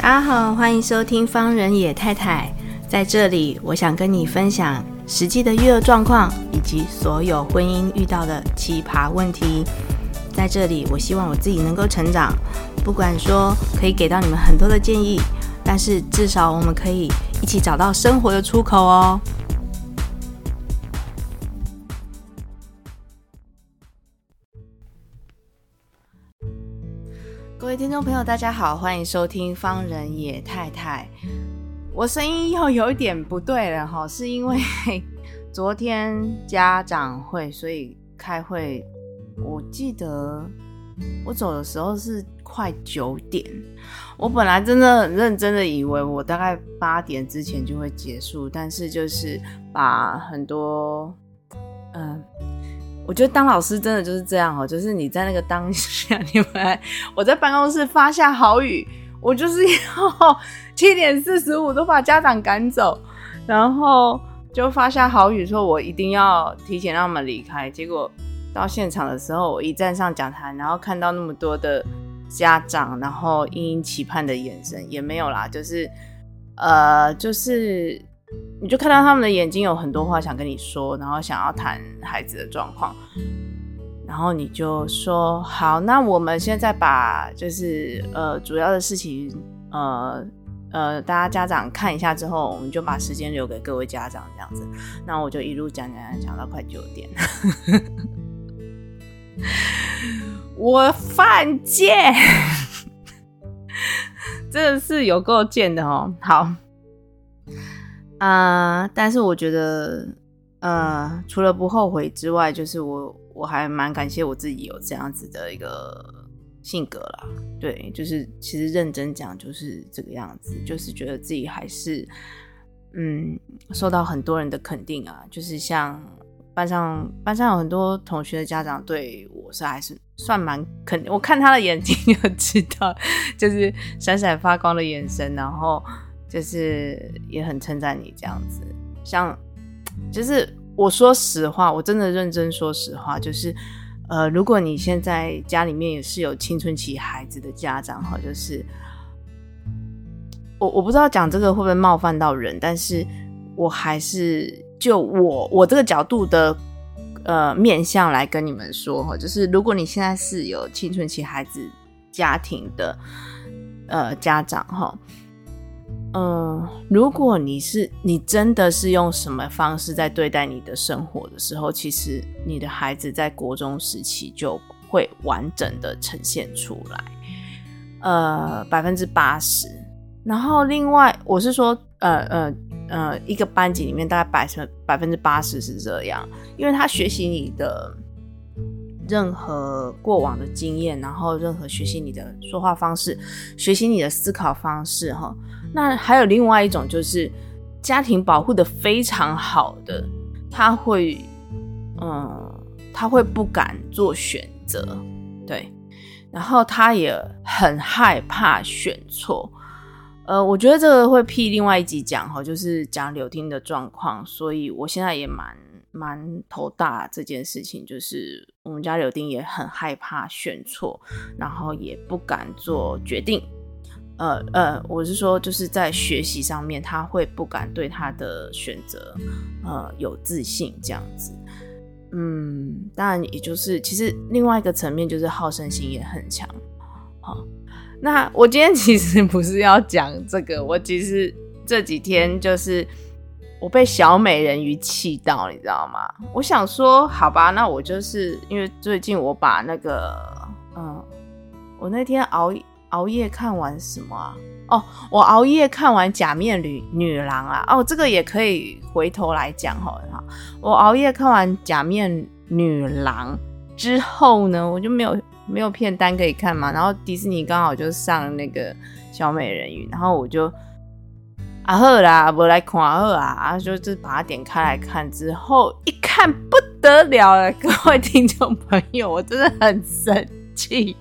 大家好，欢迎收听方人野太太。在这里，我想跟你分享实际的育儿状况，以及所有婚姻遇到的奇葩问题。在这里，我希望我自己能够成长，不管说可以给到你们很多的建议，但是至少我们可以一起找到生活的出口哦。听众朋友，大家好，欢迎收听方人野太太。我声音又有一点不对了哈，是因为 昨天家长会，所以开会。我记得我走的时候是快九点，我本来真的很认真的以为我大概八点之前就会结束，但是就是把很多，嗯、我觉得当老师真的就是这样哦，就是你在那个当下，你们我在办公室发下好语。我就是要七点四十五都把家长赶走，然后就发下好语说，我一定要提前让他们离开。结果到现场的时候，我一站上讲台，然后看到那么多的家长，然后殷殷期盼的眼神也没有啦，就是呃，就是你就看到他们的眼睛有很多话想跟你说，然后想要谈孩子的状况。然后你就说好，那我们现在把就是呃主要的事情呃呃大家家长看一下之后，我们就把时间留给各位家长这样子。那我就一路讲讲讲到快九点，我犯贱，真的是有够贱的哦。好啊，但是我觉得呃除了不后悔之外，就是我。我还蛮感谢我自己有这样子的一个性格啦，对，就是其实认真讲就是这个样子，就是觉得自己还是嗯受到很多人的肯定啊，就是像班上班上有很多同学的家长对我是还是算蛮肯，我看他的眼睛就知道，就是闪闪发光的眼神，然后就是也很称赞你这样子，像就是。我说实话，我真的认真说实话，就是，呃，如果你现在家里面也是有青春期孩子的家长哈，就是，我我不知道讲这个会不会冒犯到人，但是我还是就我我这个角度的呃面向来跟你们说哈，就是如果你现在是有青春期孩子家庭的呃家长哈。嗯、如果你是你真的是用什么方式在对待你的生活的时候，其实你的孩子在国中时期就会完整的呈现出来，呃，百分之八十。然后另外我是说，呃呃呃，一个班级里面大概百分百分之八十是这样，因为他学习你的。任何过往的经验，然后任何学习你的说话方式，学习你的思考方式，哈。那还有另外一种，就是家庭保护的非常好的，他会，嗯，他会不敢做选择，对，然后他也很害怕选错。呃，我觉得这个会辟另外一集讲，哈，就是讲柳丁的状况，所以我现在也蛮。蛮头大这件事情，就是我们家柳丁也很害怕选错，然后也不敢做决定。呃呃，我是说，就是在学习上面，他会不敢对他的选择呃有自信这样子。嗯，当然，也就是其实另外一个层面，就是好胜心也很强。好，那我今天其实不是要讲这个，我其实这几天就是。我被小美人鱼气到，你知道吗？我想说，好吧，那我就是因为最近我把那个，嗯，我那天熬夜熬夜看完什么啊？哦，我熬夜看完《假面女女郎》啊。哦，这个也可以回头来讲哈。我熬夜看完《假面女郎》之后呢，我就没有没有片单可以看嘛。然后迪士尼刚好就上那个小美人鱼，然后我就。啊好啦，我来看好啊，啊，就是把它点开来看之后，一看不得了了，各位听众朋友，我真的很生气，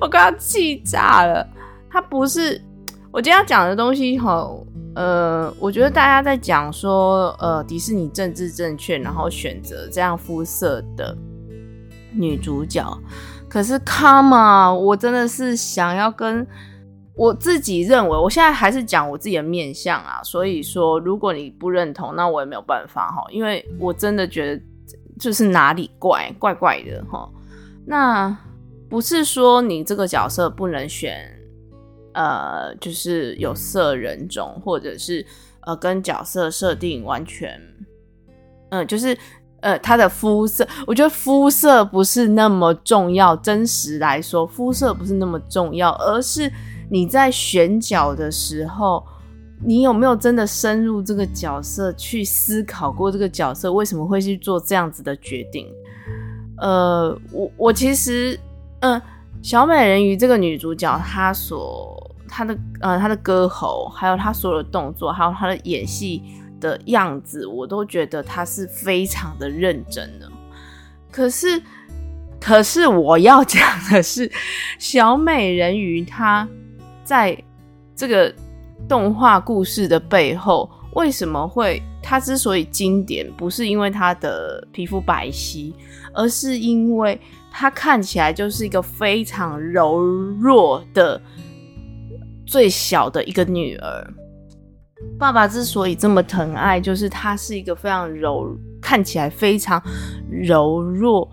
我快要气炸了。他不是我今天要讲的东西哈，呃，我觉得大家在讲说，呃，迪士尼政治正确，然后选择这样肤色的女主角，可是，come on，我真的是想要跟我自己认为，我现在还是讲我自己的面相啊。所以说，如果你不认同，那我也没有办法哈，因为我真的觉得就是哪里怪怪怪的哈。那不是说你这个角色不能选，呃，就是有色人种，或者是呃跟角色设定完全，嗯、就是。呃，他的肤色，我觉得肤色不是那么重要。真实来说，肤色不是那么重要，而是你在选角的时候，你有没有真的深入这个角色去思考过这个角色为什么会去做这样子的决定？呃，我我其实，嗯、小美人鱼这个女主角，她所她的呃她的歌喉，还有她所有的动作，还有她的演戏。的样子，我都觉得她是非常的认真的。可是，可是我要讲的是，小美人鱼她在这个动画故事的背后，为什么会她之所以经典，不是因为她的皮肤白皙，而是因为她看起来就是一个非常柔弱的最小的一个女儿。爸爸之所以这么疼爱，就是她是一个非常柔，看起来非常柔弱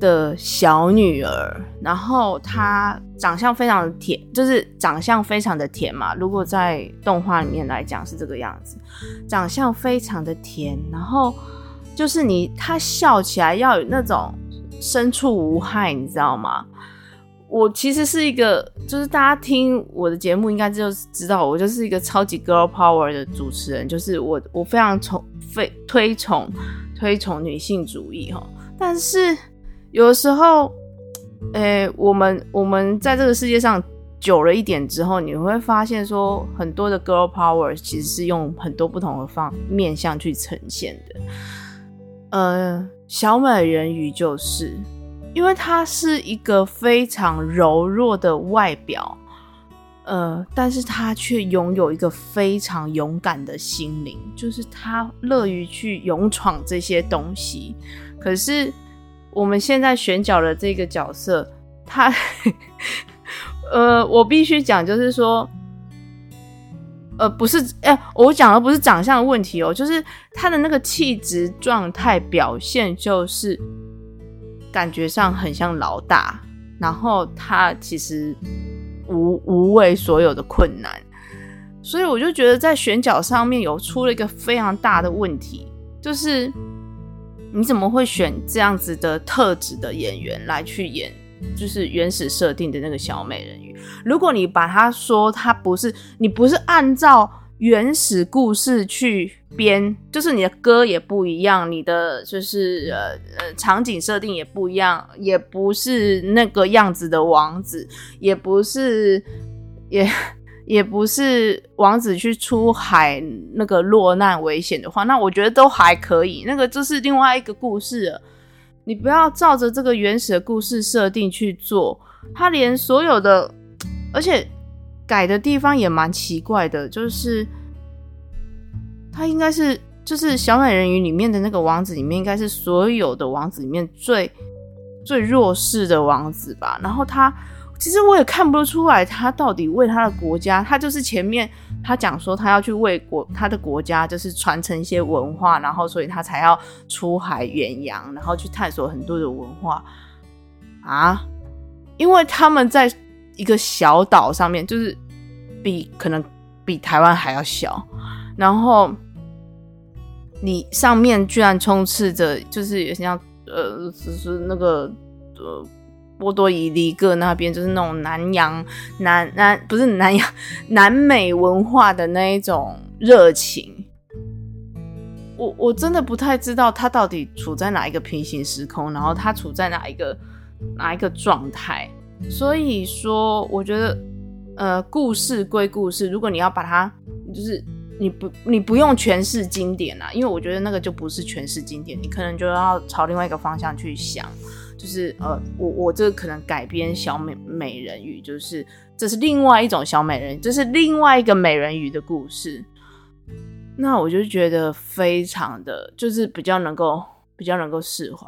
的小女儿。然后她长相非常的甜，就是长相非常的甜嘛。如果在动画里面来讲是这个样子，长相非常的甜。然后就是你，她笑起来要有那种身处无害，你知道吗？我其实是一个，就是大家听我的节目应该就知道，我就是一个超级 girl power 的主持人，就是我我非常崇非推崇推崇女性主义哈。但是有的时候，诶、欸，我们我们在这个世界上久了一点之后，你会发现说，很多的 girl power 其实是用很多不同的方面向去呈现的。呃，小美人鱼就是。因为她是一个非常柔弱的外表，呃，但是她却拥有一个非常勇敢的心灵，就是她乐于去勇闯这些东西。可是我们现在选角的这个角色，她，呃，我必须讲，就是说，呃，不是，哎、我讲的不是长相的问题哦，就是他的那个气质状态表现，就是。感觉上很像老大，然后他其实无无畏所有的困难，所以我就觉得在选角上面有出了一个非常大的问题，就是你怎么会选这样子的特质的演员来去演，就是原始设定的那个小美人鱼？如果你把他说他不是，你不是按照。原始故事去编，就是你的歌也不一样，你的就是呃呃场景设定也不一样，也不是那个样子的王子，也不是也也不是王子去出海那个落难危险的话，那我觉得都还可以，那个就是另外一个故事了。你不要照着这个原始的故事设定去做，他连所有的，而且。改的地方也蛮奇怪的，就是他应该是就是小美人鱼里面的那个王子里面，应该是所有的王子里面最最弱势的王子吧。然后他其实我也看不出来，他到底为他的国家，他就是前面他讲说他要去为国他的国家就是传承一些文化，然后所以他才要出海远洋，然后去探索很多的文化啊，因为他们在一个小岛上面，就是。比可能比台湾还要小，然后你上面居然充斥着，就是也像呃，只是那个呃波多黎各那边，就是那种南洋南南不是南洋 南美文化的那一种热情。我我真的不太知道他到底处在哪一个平行时空，然后他处在哪一个哪一个状态。所以说，我觉得。呃，故事归故事，如果你要把它，就是你不你不用诠释经典啊，因为我觉得那个就不是诠释经典，你可能就要朝另外一个方向去想，就是呃，我我这可能改编小美美人鱼，就是这是另外一种小美人，这是另外一个美人鱼的故事，那我就觉得非常的，就是比较能够比较能够释怀，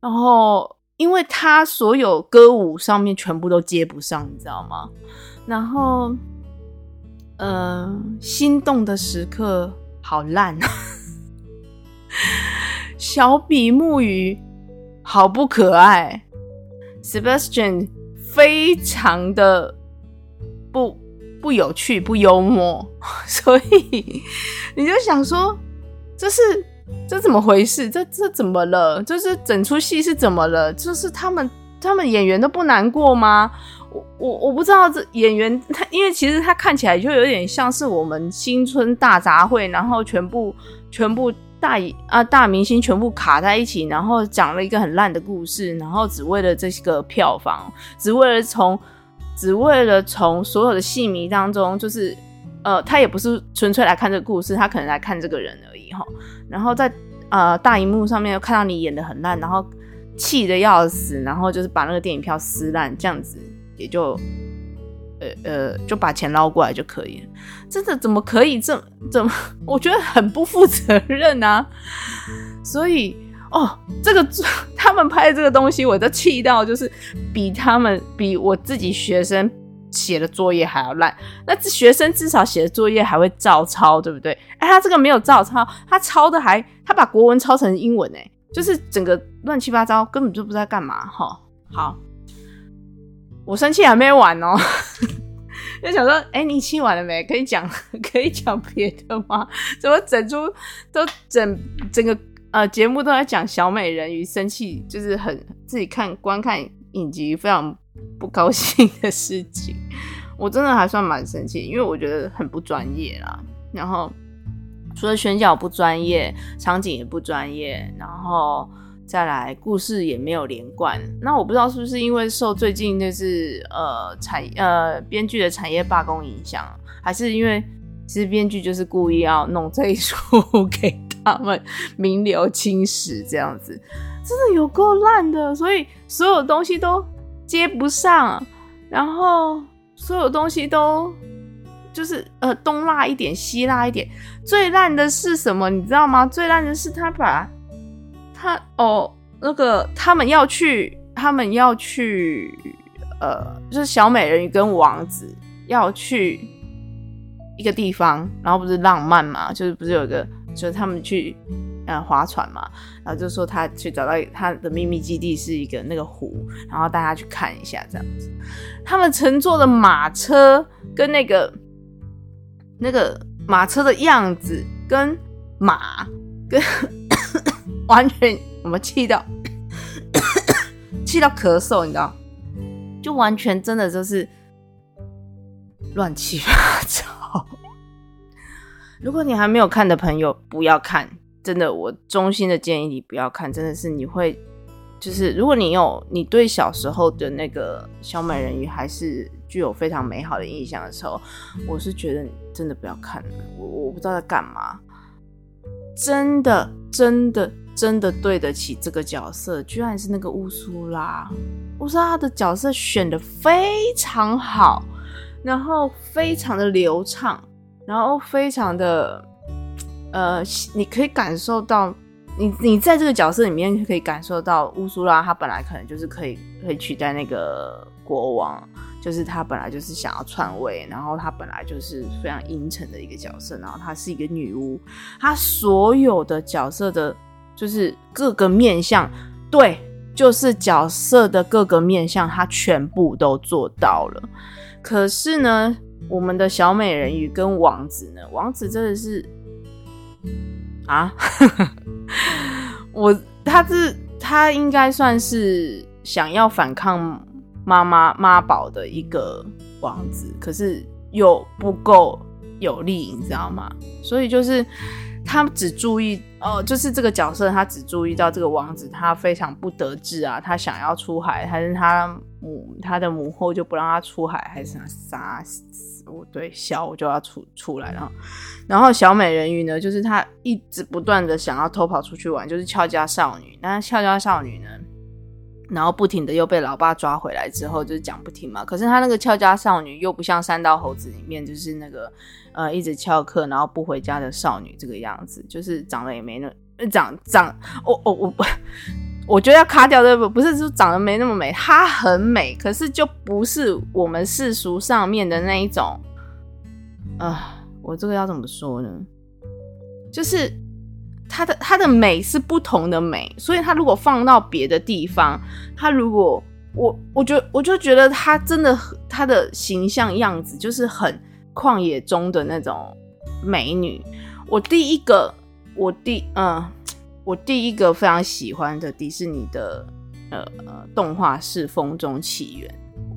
然后因为他所有歌舞上面全部都接不上，你知道吗？然后，呃，心动的时刻好烂，小比目鱼好不可爱，Sebastian 非常的不不有趣不幽默，所以你就想说这是。这怎么回事？这这怎么了？就是整出戏是怎么了？就是他们他们演员都不难过吗？我我我不知道这演员他，因为其实他看起来就有点像是我们新春大杂烩，然后全部全部大啊大明星全部卡在一起，然后讲了一个很烂的故事，然后只为了这个票房，只为了从只为了从所有的戏迷当中，就是呃，他也不是纯粹来看这个故事，他可能来看这个人而已哈。然后在呃大荧幕上面又看到你演得很烂，然后气得要死，然后就是把那个电影票撕烂，这样子也就呃呃就把钱捞过来就可以。真的怎么可以这么怎么？我觉得很不负责任啊！所以哦，这个他们拍的这个东西，我都气到就是比他们比我自己学生。写的作业还要烂，那这学生至少写的作业还会照抄，对不对？哎，他这个没有照抄，他抄的还他把国文抄成英文，哎，就是整个乱七八糟，根本就不知道干嘛。哈，好，我生气还没完哦，就想说，哎，你气完了没？可以讲 可以讲别的吗？怎么整出都整整个呃节目都在讲小美人鱼生气，就是很自己看观看影集非常。不高兴的事情，我真的还算蛮生气，因为我觉得很不专业啦。然后除了选角不专业，场景也不专业，然后再来故事也没有连贯。那我不知道是不是因为受最近就是呃产呃编剧的产业罢工影响，还是因为其实编剧就是故意要弄这一出 给他们名留青史这样子，真的有够烂的，所以所有东西都。接不上，然后所有东西都就是呃东拉一点西拉一点，最烂的是什么？你知道吗？最烂的是他把他哦那个他们要去他们要去呃就是小美人鱼跟王子要去一个地方，然后不是浪漫嘛，就是不是有一个就是他们去。呃，划船嘛，然后就说他去找到他的秘密基地是一个那个湖，然后带他去看一下这样子。他们乘坐的马车跟那个那个马车的样子跟马跟完全我们气到气到咳嗽，你知道？就完全真的就是乱七八糟。如果你还没有看的朋友，不要看。真的，我衷心的建议你不要看。真的是你会，就是如果你有你对小时候的那个小美人鱼还是具有非常美好的印象的时候，我是觉得真的不要看。我我不知道在干嘛，真的真的真的对得起这个角色，居然是那个乌苏拉。乌苏拉的角色选的非常好，然后非常的流畅，然后非常的。呃，你可以感受到，你你在这个角色里面可以感受到乌苏拉，他本来可能就是可以可以取代那个国王，就是他本来就是想要篡位，然后他本来就是非常阴沉的一个角色，然后她是一个女巫，她所有的角色的，就是各个面向，对，就是角色的各个面向，他全部都做到了。可是呢，我们的小美人鱼跟王子呢，王子真的是。啊，我他是他应该算是想要反抗妈妈妈宝的一个王子，可是又不够有力，你知道吗？所以就是他只注意哦，就是这个角色他只注意到这个王子他非常不得志啊，他想要出海，还是他母他的母后就不让他出海，还是他杀死。我对小我就要出出来，然后，然后小美人鱼呢，就是她一直不断的想要偷跑出去玩，就是俏家少女。但是翘家少女呢，然后不停的又被老爸抓回来之后，就是讲不停嘛。可是她那个俏家少女又不像三道猴子里面，就是那个呃一直翘课然后不回家的少女这个样子，就是长得也没那长长，我我我 我觉得要卡掉的不是说长得没那么美，她很美，可是就不是我们世俗上面的那一种。啊、我这个要怎么说呢？就是她的她的美是不同的美，所以她如果放到别的地方，她如果我我觉我就觉得她真的她的形象样子就是很旷野中的那种美女。我第一个，我第嗯。我第一个非常喜欢的迪士尼的呃呃动画是《风中奇缘》，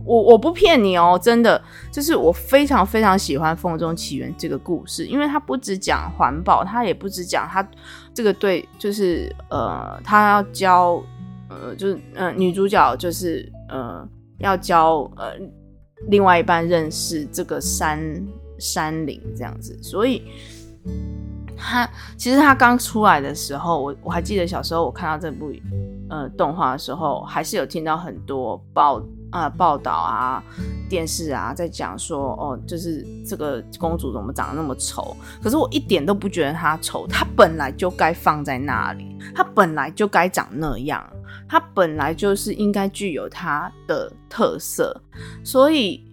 我我不骗你哦，真的就是我非常非常喜欢《风中奇缘》这个故事，因为它不只讲环保，它也不只讲它这个对，就是呃，他要教呃，就是呃女主角就是呃要教呃另外一半认识这个山山林这样子，所以。他其实他刚出来的时候，我我还记得小时候我看到这部呃动画的时候，还是有听到很多报啊、报道啊、电视啊在讲说哦，就是这个公主怎么长得那么丑？可是我一点都不觉得她丑，她本来就该放在那里，她本来就该长那样，她本来就是应该具有她的特色，所以。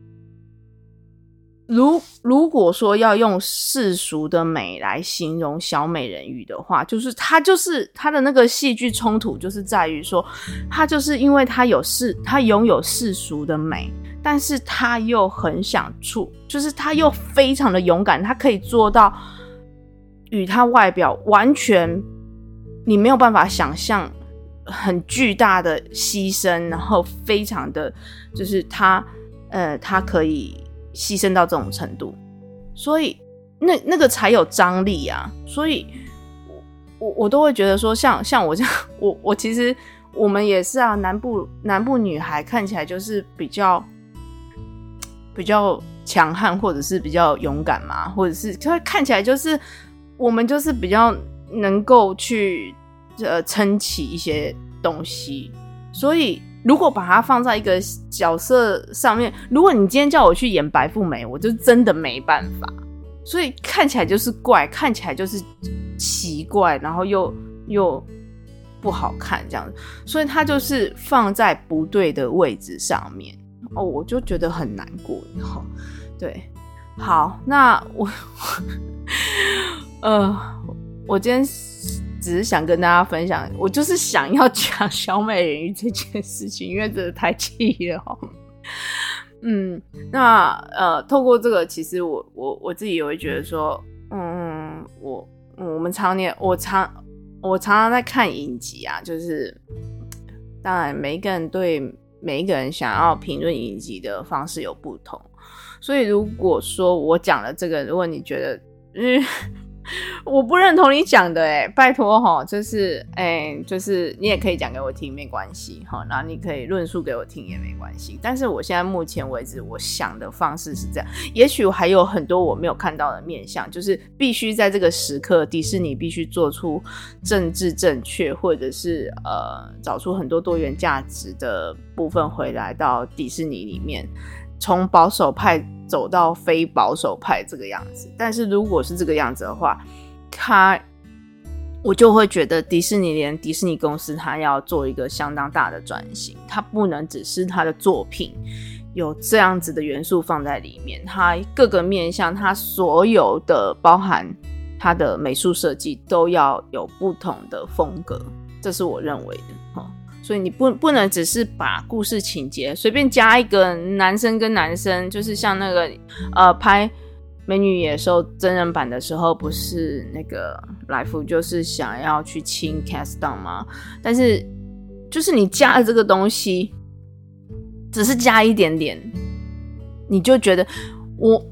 如如果说要用世俗的美来形容小美人鱼的话，就是她就是她的那个戏剧冲突，就是在于说，她就是因为她有世，她拥有世俗的美，但是她又很想处，就是她又非常的勇敢，她可以做到与她外表完全你没有办法想象很巨大的牺牲，然后非常的就是她呃，她可以。牺牲到这种程度，所以那那个才有张力啊！所以，我我我都会觉得说像，像我这样，我我其实我们也是啊，南部南部女孩看起来就是比较比较强悍，或者是比较勇敢嘛，或者是她看起来就是我们就是比较能够去呃撑起一些东西，所以。如果把它放在一个角色上面，如果你今天叫我去演白富美，我就真的没办法。所以看起来就是怪，看起来就是奇怪，然后又又不好看这样子。所以它就是放在不对的位置上面哦，我就觉得很难过。哈，对，好，那我 呃，我今天。只是想跟大家分享，我就是想要讲小美人鱼这件事情，因为真的太气了。嗯，那呃，透过这个，其实我我我自己也会觉得说，嗯，我我们常年我常我常常在看影集啊，就是当然每一个人对每一个人想要评论影集的方式有不同，所以如果说我讲了这个，如果你觉得嗯。我不认同你讲的，哎，拜托哈，就是，哎，就是你也可以讲给我听，没关系，哈，然后你可以论述给我听也没关系。但是我现在目前为止，我想的方式是这样，也许还有很多我没有看到的面向，就是必须在这个时刻，迪士尼必须做出政治正确，或者是呃，找出很多多元价值的部分回来到迪士尼里面。从保守派走到非保守派这个样子，但是如果是这个样子的话，他我就会觉得迪士尼连迪士尼公司，他要做一个相当大的转型，他不能只是他的作品有这样子的元素放在里面，他各个面向，他所有的包含他的美术设计都要有不同的风格，这是我认为的。所以你不不能只是把故事情节随便加一个男生跟男生，就是像那个呃拍《美女野兽》真人版的时候，不是那个来福就是想要去亲 cast down 吗？但是就是你加了这个东西，只是加一点点，你就觉得我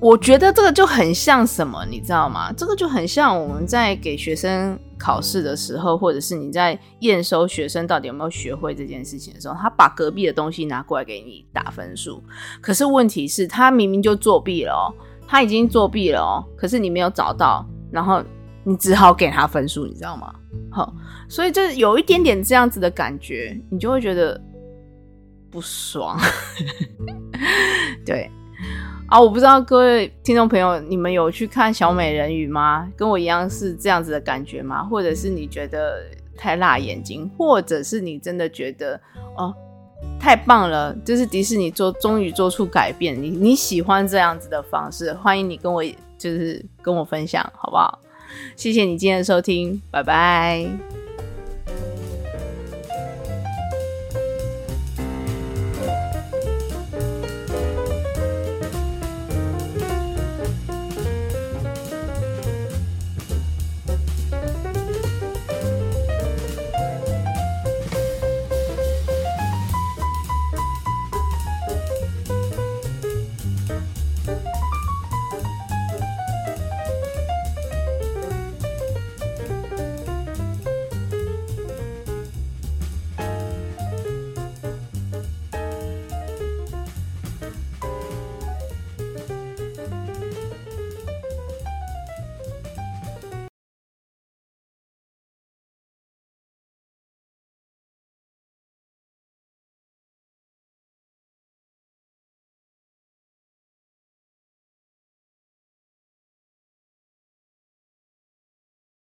我觉得这个就很像什么，你知道吗？这个就很像我们在给学生。考试的时候，或者是你在验收学生到底有没有学会这件事情的时候，他把隔壁的东西拿过来给你打分数。可是问题是，他明明就作弊了哦，他已经作弊了哦，可是你没有找到，然后你只好给他分数，你知道吗？好，所以就有一点点这样子的感觉，你就会觉得不爽。对。啊，我不知道各位听众朋友，你们有去看小美人鱼吗？跟我一样是这样子的感觉吗？或者是你觉得太辣眼睛，或者是你真的觉得哦太棒了，就是迪士尼做终于做出改变，你你喜欢这样子的方式，欢迎你跟我就是跟我分享，好不好？谢谢你今天的收听，拜拜。